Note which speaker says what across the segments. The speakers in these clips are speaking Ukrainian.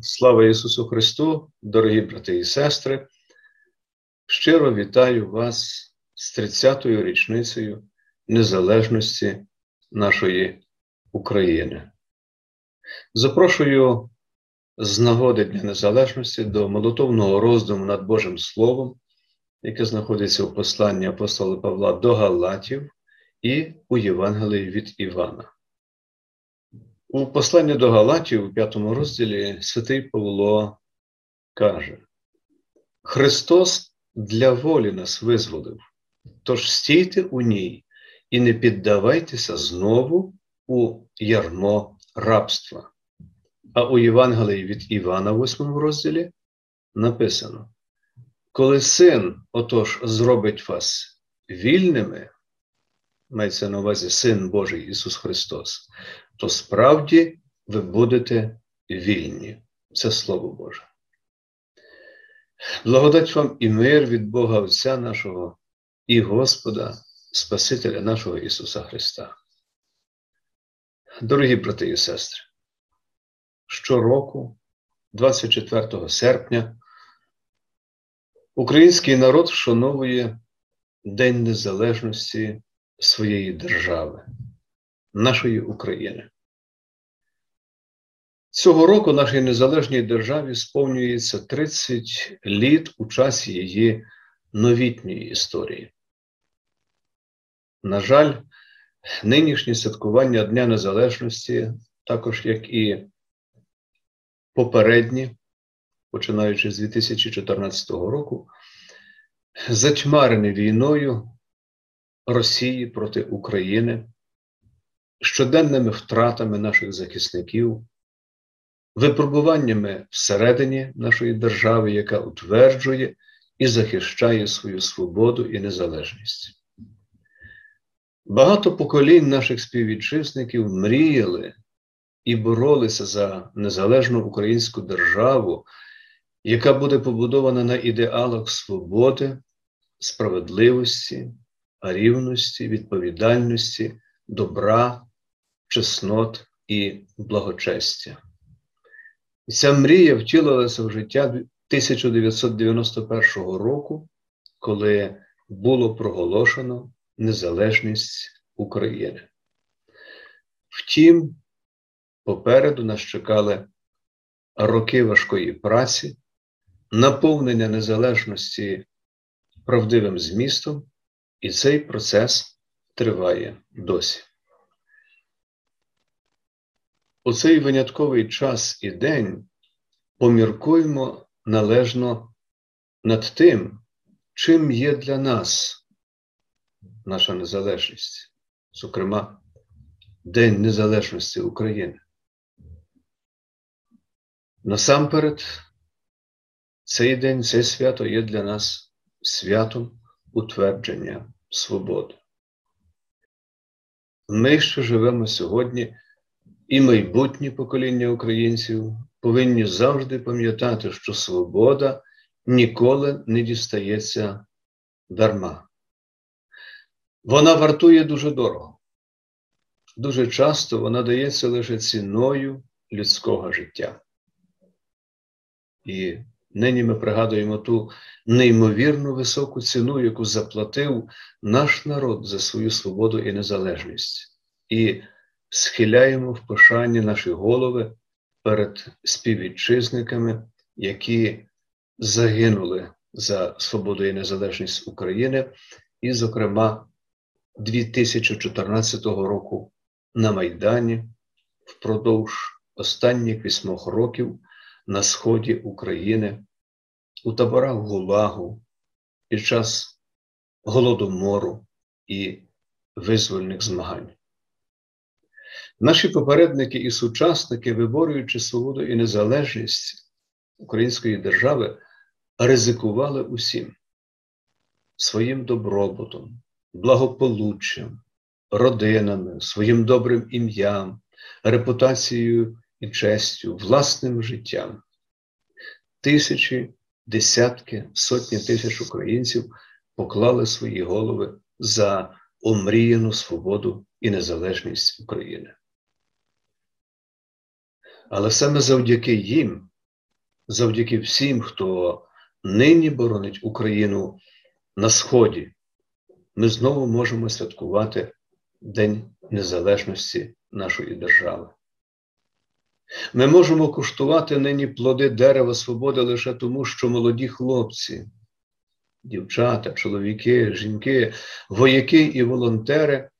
Speaker 1: Слава Ісусу Христу, дорогі брати і сестри. Щиро вітаю вас з 30-ю річницею незалежності нашої України. Запрошую з нагоди Дня Незалежності до молотовного роздуму над Божим Словом, яке знаходиться у посланні апостола Павла до Галатів і у Євангелії від Івана. У посланні до Галатів у п'ятому розділі святий Павло каже: Христос для волі нас визволив, тож стійте у ній і не піддавайтеся знову у ярмо рабства. А у Євангелії від Івана, в 8 розділі, написано: Коли син отож зробить вас вільними, мається на увазі Син Божий Ісус Христос, то справді ви будете вільні. Це Слово Боже. Благодать вам і мир від Бога Отця нашого і Господа, Спасителя нашого Ісуса Христа. Дорогі брати і сестри, щороку, 24 серпня, український народ вшановує День Незалежності своєї держави, нашої України. Цього року нашій незалежній державі сповнюється 30 літ у часі її новітньої історії. На жаль, нинішнє святкування Дня Незалежності, також як і попередні, починаючи з 2014 року, затьмарені війною Росії проти України, щоденними втратами наших захисників, випробуваннями всередині нашої держави, яка утверджує і захищає свою свободу і незалежність. Багато поколінь наших співвітчизників мріяли і боролися за незалежну українську державу, яка буде побудована на ідеалах свободи, справедливості, рівності, відповідальності, добра, чеснот і благочестя. І ця мрія втілилася в життя 1991 року, коли було проголошено незалежність України. Втім, попереду нас чекали роки важкої праці, наповнення незалежності правдивим змістом, і цей процес триває досі. У цей винятковий час і день поміркуємо належно над тим, чим є для нас наша незалежність, зокрема, День Незалежності України. Насамперед, цей день, це свято є для нас святом утвердження свободи. Ми, що живемо сьогодні, і майбутні покоління українців повинні завжди пам'ятати, що свобода ніколи не дістається дарма. Вона вартує дуже дорого. Дуже часто вона дається лише ціною людського життя. І нині ми пригадуємо ту неймовірну високу ціну, яку заплатив наш народ за свою свободу і незалежність. І схиляємо в пошанні наші голови перед співвітчизниками, які загинули за свободу і незалежність України, і, зокрема, 2014 року на Майдані впродовж останніх вісьмох років на сході України, у таборах Гулагу під час голодомору і визвольних змагань. Наші попередники і сучасники, виборюючи свободу і незалежність української держави, ризикували усім своїм добробутом, благополуччям, родинами, своїм добрим ім'ям, репутацією і честю, власним життям. Тисячі, десятки, сотні тисяч українців поклали свої голови за омріяну свободу і незалежність України. Але саме завдяки їм завдяки всім, хто нині боронить Україну на Сході, ми знову можемо святкувати День Незалежності нашої держави. Ми можемо куштувати нині плоди дерева свободи лише тому, що молоді хлопці, дівчата, чоловіки, жінки, вояки і волонтери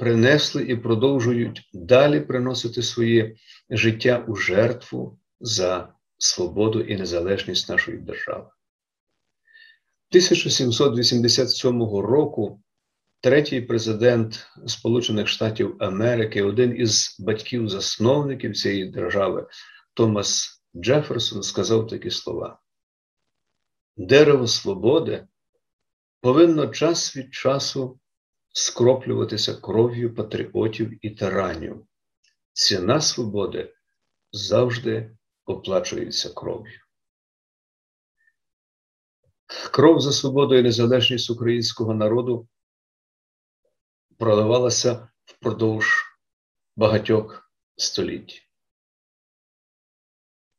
Speaker 1: принесли і продовжують далі приносити своє життя у жертву за свободу і незалежність нашої держави. 1787 року третій президент Сполучених Штатів Америки, один із батьків-засновників цієї держави, Томас Джеферсон, сказав такі слова: Дерево свободи повинно час від часу скроплюватися кров'ю патріотів і тиранів. Ціна свободи завжди оплачується кров'ю. Кров за свободу і незалежність українського народу проливалася впродовж багатьох століть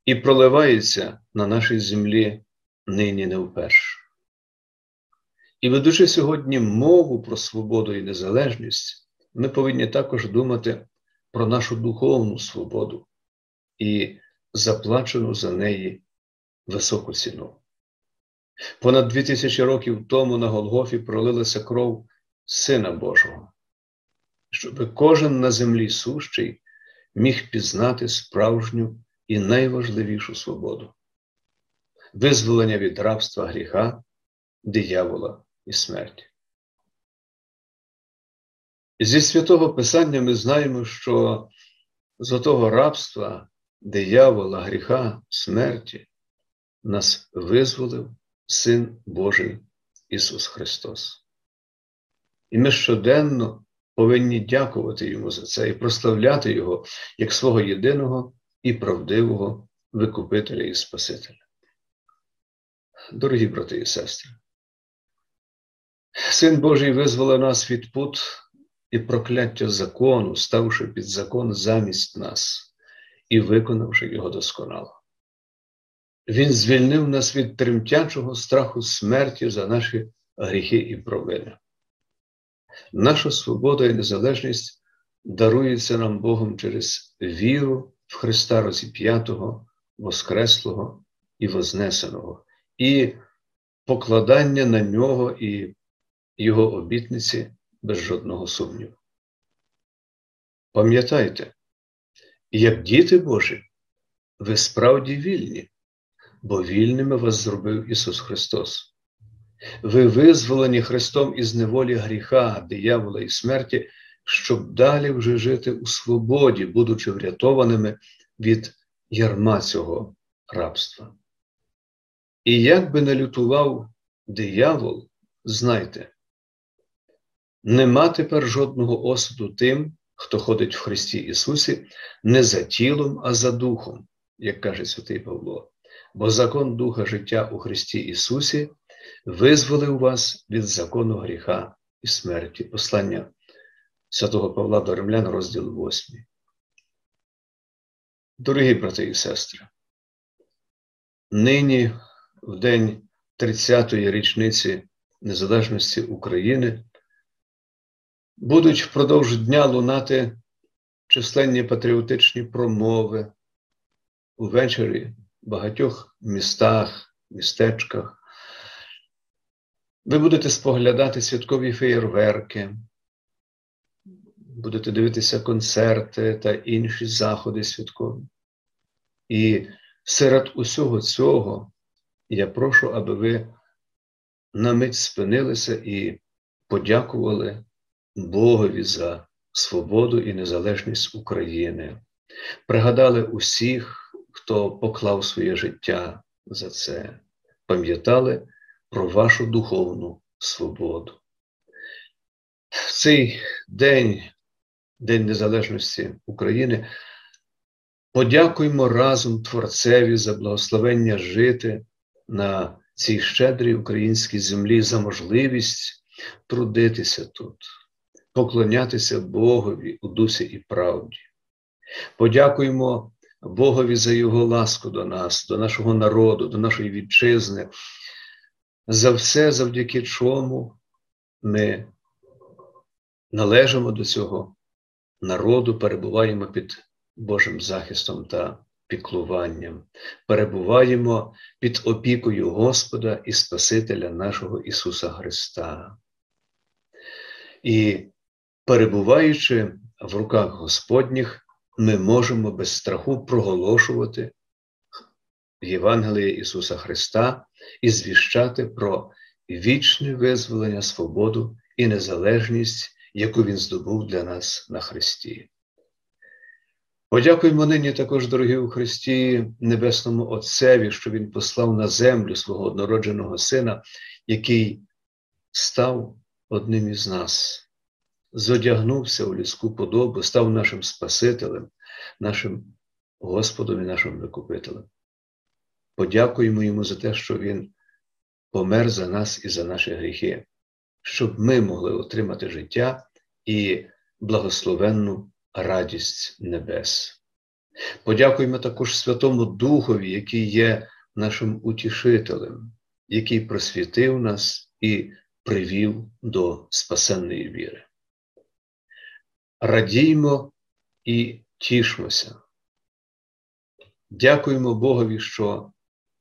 Speaker 1: і проливається на нашій землі нині не вперше. І ведучи сьогодні мову про свободу і незалежність, ми повинні також думати про нашу духовну свободу і заплачену за неї високу ціну. Понад дві тисячі років тому на Голгофі пролилася кров Сина Божого, щоб кожен на землі сущий міг пізнати справжню і найважливішу свободу визволення від рабства гріха, диявола і смерті. Зі святого Писання ми знаємо, що з того рабства, диявола, гріха, смерті нас визволив Син Божий Ісус Христос. І ми щоденно повинні дякувати Йому за це і прославляти Його як свого єдиного і правдивого Викупителя і Спасителя. Дорогі брати і сестри, Син Божий визволив нас від пут і прокляття закону, ставши під закон замість нас і виконавши його досконало. Він звільнив нас від тремтячого страху смерті за наші гріхи і провини. Наша свобода і незалежність дарується нам Богом через віру в Христа розіп'ятого, Воскреслого і Вознесеного, і покладання на нього і Його обітниці без жодного сумніву. Пам'ятайте, як діти Божі, ви справді вільні бо вільними вас зробив Ісус Христос. Ви визволені Христом із неволі гріха, диявола і смерті, щоб далі вже жити у свободі, будучи врятованими від ярма цього рабства. І як би не лютував диявол, знайте, нема тепер жодного осуду тим, хто ходить в Христі Ісусі, не за тілом, а за духом, як каже святий Павло бо закон Духа життя у Христі Ісусі визволив вас від закону гріха і смерті. Послання святого Павла до Римлян, розділ 8. Дорогі брати і сестри, нині, в день 30-ї річниці Незалежності України, будуть впродовж дня лунати численні патріотичні промови увечері в багатьох містах, містечках. Ви будете споглядати святкові феєрверки, будете дивитися концерти та інші заходи святкові. І серед усього цього я прошу, аби ви на мить спинилися і подякували Богові за свободу і незалежність України. Пригадали усіх хто поклав своє життя за це, пам'ятали про вашу духовну свободу. В цей день, День Незалежності України, подякуємо разом Творцеві за благословення жити на цій щедрій українській землі за можливість трудитися тут, поклонятися Богові у дусі і правді. Подякуємо Богові за Його ласку до нас, до нашого народу, до нашої вітчизни, за все, завдяки чому ми належимо до цього народу, перебуваємо під Божим захистом та піклуванням, перебуваємо під опікою Господа і Спасителя нашого Ісуса Христа. І перебуваючи в руках Господніх, ми можемо без страху проголошувати Євангеліє Ісуса Христа і звіщати про вічне визволення, свободу і незалежність, яку Він здобув для нас на Христі. Подякуємо нині також, дорогі у Христі, Небесному Отцеві, що Він послав на землю свого однородженого Сина, який став одним із нас, зодягнувся у людську подобу, став нашим Спасителем, нашим Господом і нашим Викупителем. Подякуємо йому за те, що Він помер за нас і за наші гріхи, щоб ми могли отримати життя і благословенну радість небес. Подякуємо також Святому Духові, який є нашим утішителем, який просвітив нас і привів до спасенної віри. Радіймо і тішмося. Дякуємо Богові, що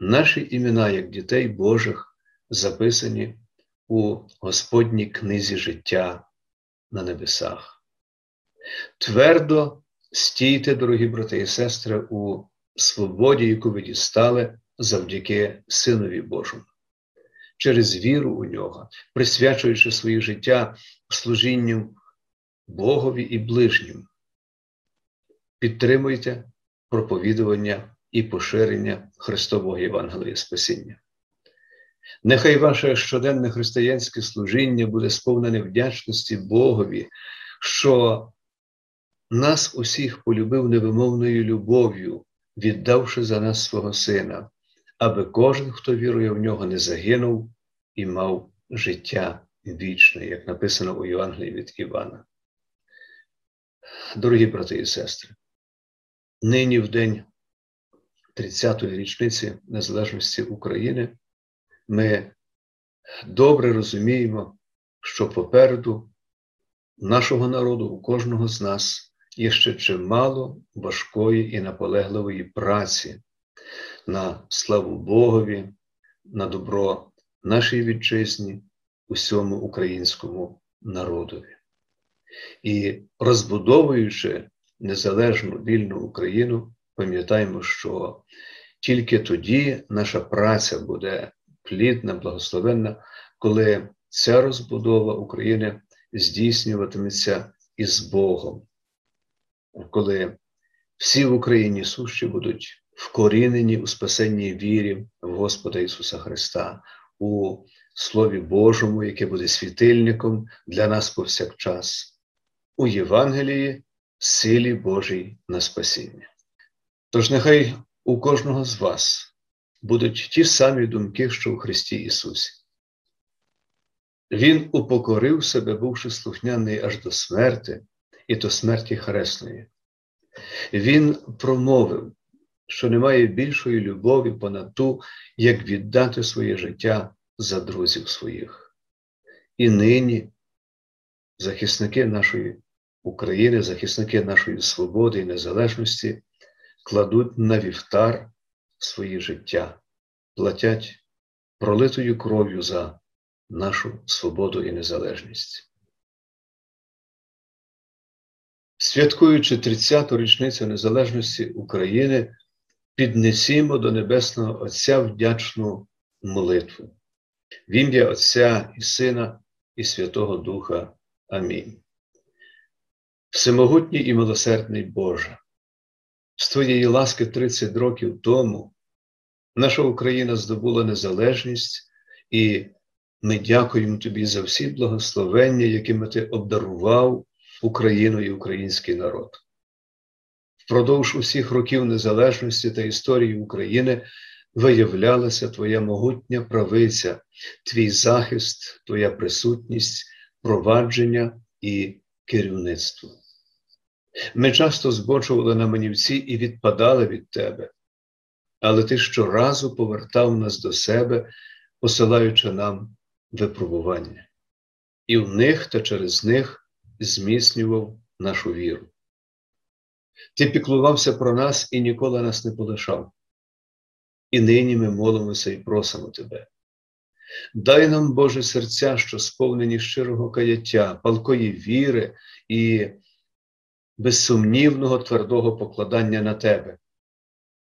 Speaker 1: наші імена, як дітей Божих, записані у Господній книзі життя на небесах. Твердо стійте, дорогі брати і сестри, у свободі, яку ви дістали завдяки Синові Божому, через віру у нього, присвячуючи своє життя служінню Богові і ближнім. Підтримуйте проповідування і поширення Христового Євангелія Спасіння. Нехай ваше щоденне християнське служіння буде сповнене вдячності Богові, що нас усіх полюбив невимовною любов'ю, віддавши за нас свого Сина, аби кожен, хто вірує в нього, не загинув і мав життя вічне, як написано у Євангелії від Івана. Дорогі брати і сестри, нині в день 30-ї річниці Незалежності України ми добре розуміємо, що попереду нашого народу, у кожного з нас є ще чимало важкої і наполегливої праці на славу Богові, на добро нашій вітчизні, усьому українському народові. І розбудовуючи незалежну вільну Україну, пам'ятаємо, що тільки тоді наша праця буде плідна, благословенна, коли ця розбудова України здійснюватиметься із Богом, коли всі в Україні сущі будуть вкорінені у спасенній вірі в Господа Ісуса Христа, у Слові Божому, яке буде світильником для нас повсякчас, у Євангелії, силі Божій на спасіння. Тож нехай у кожного з вас будуть ті самі думки, що у Христі Ісусі. Він упокорив себе, бувши слухняний аж до смерти, і до смерті Хресної. Він промовив, що немає більшої любові понад ту, як віддати своє життя за друзів своїх. І нині захисники нашої України, захисники нашої свободи і незалежності кладуть на вівтар свої життя, платять пролитою кров'ю за нашу свободу і незалежність. Святкуючи 30-ту річницю незалежності України, піднесімо до Небесного Отця вдячну молитву. В ім'я Отця і Сина, і Святого Духа. Амінь. Всемогутній і милосердний Боже, з Твоєї ласки 30 років тому наша Україна здобула незалежність, і ми дякуємо Тобі за всі благословення, якими Ти обдарував Україну і український народ. Впродовж усіх років незалежності та історії України виявлялася Твоя могутня правиця, Твій захист, Твоя присутність, провадження і керівництво. Ми часто збочували на манівці і відпадали від тебе, але ти щоразу повертав нас до себе, посилаючи нам випробування, і в них та через них зміцнював нашу віру. Ти піклувався про нас і ніколи нас не полишав. І нині ми молимося і просимо Тебе. Дай нам, Боже, серця, що сповнені щирого каяття, палкої віри і безсумнівного твердого покладання на Тебе,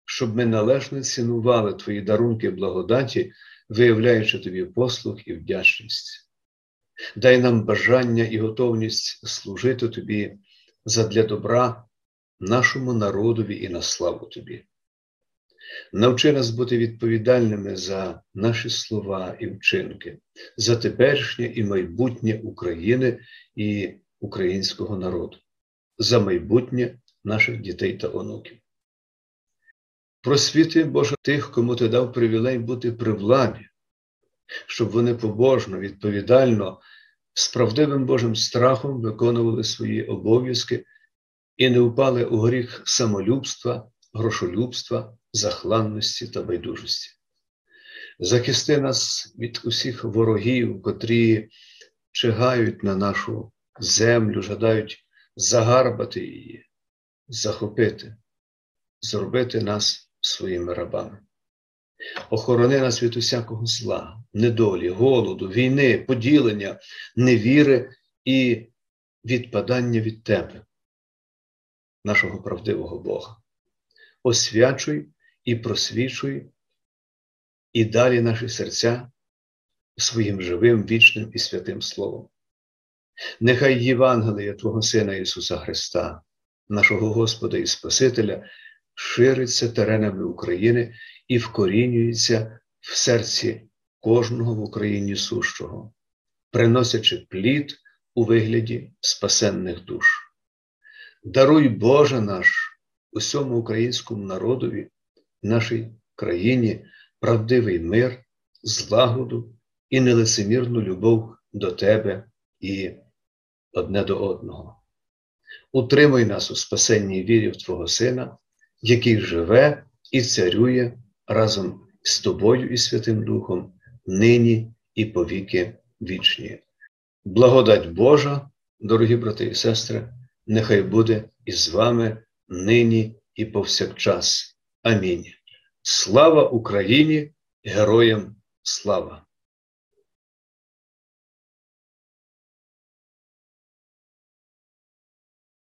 Speaker 1: щоб ми належно цінували Твої дарунки благодаті, виявляючи Тобі послуг і вдячність. Дай нам бажання і готовність служити Тобі задля добра нашому народові і на славу Тобі. Навчи нас бути відповідальними за наші слова і вчинки, за теперішнє і майбутнє України і українського народу, за майбутнє наших дітей та онуків. Просвіти, Боже, тих, кому ти дав привілей бути при владі, щоб вони побожно, відповідально, з правдивим Божим страхом виконували свої обов'язки і не впали у гріх самолюбства, грошолюбства, захланності та байдужості. Захисти нас від усіх ворогів, котрі чигають на нашу землю, жадають загарбати її, захопити, зробити нас своїми рабами. Охорони нас від усякого зла, недолі, голоду, війни, поділення, невіри і відпадання від тебе, нашого правдивого Бога. Освячуй і просвічуй і далі наші серця своїм живим, вічним і святим Словом. Нехай Євангелія Твого Сина Ісуса Христа, нашого Господа і Спасителя, шириться теренами України і вкорінюється в серці кожного в Україні сущого, приносячи плід у вигляді спасенних душ. Даруй Боже наш усьому українському народові, нашій країні правдивий мир, злагоду і нелицемірну любов до Тебе і одне до одного. Утримуй нас у спасенній вірі в Твого Сина, який живе і царює разом з Тобою і Святим Духом, нині і повіки вічні. Благодать Божа, дорогі брати і сестри, нехай буде із вами нині і повсякчас. Амінь. Слава Україні, героям слава!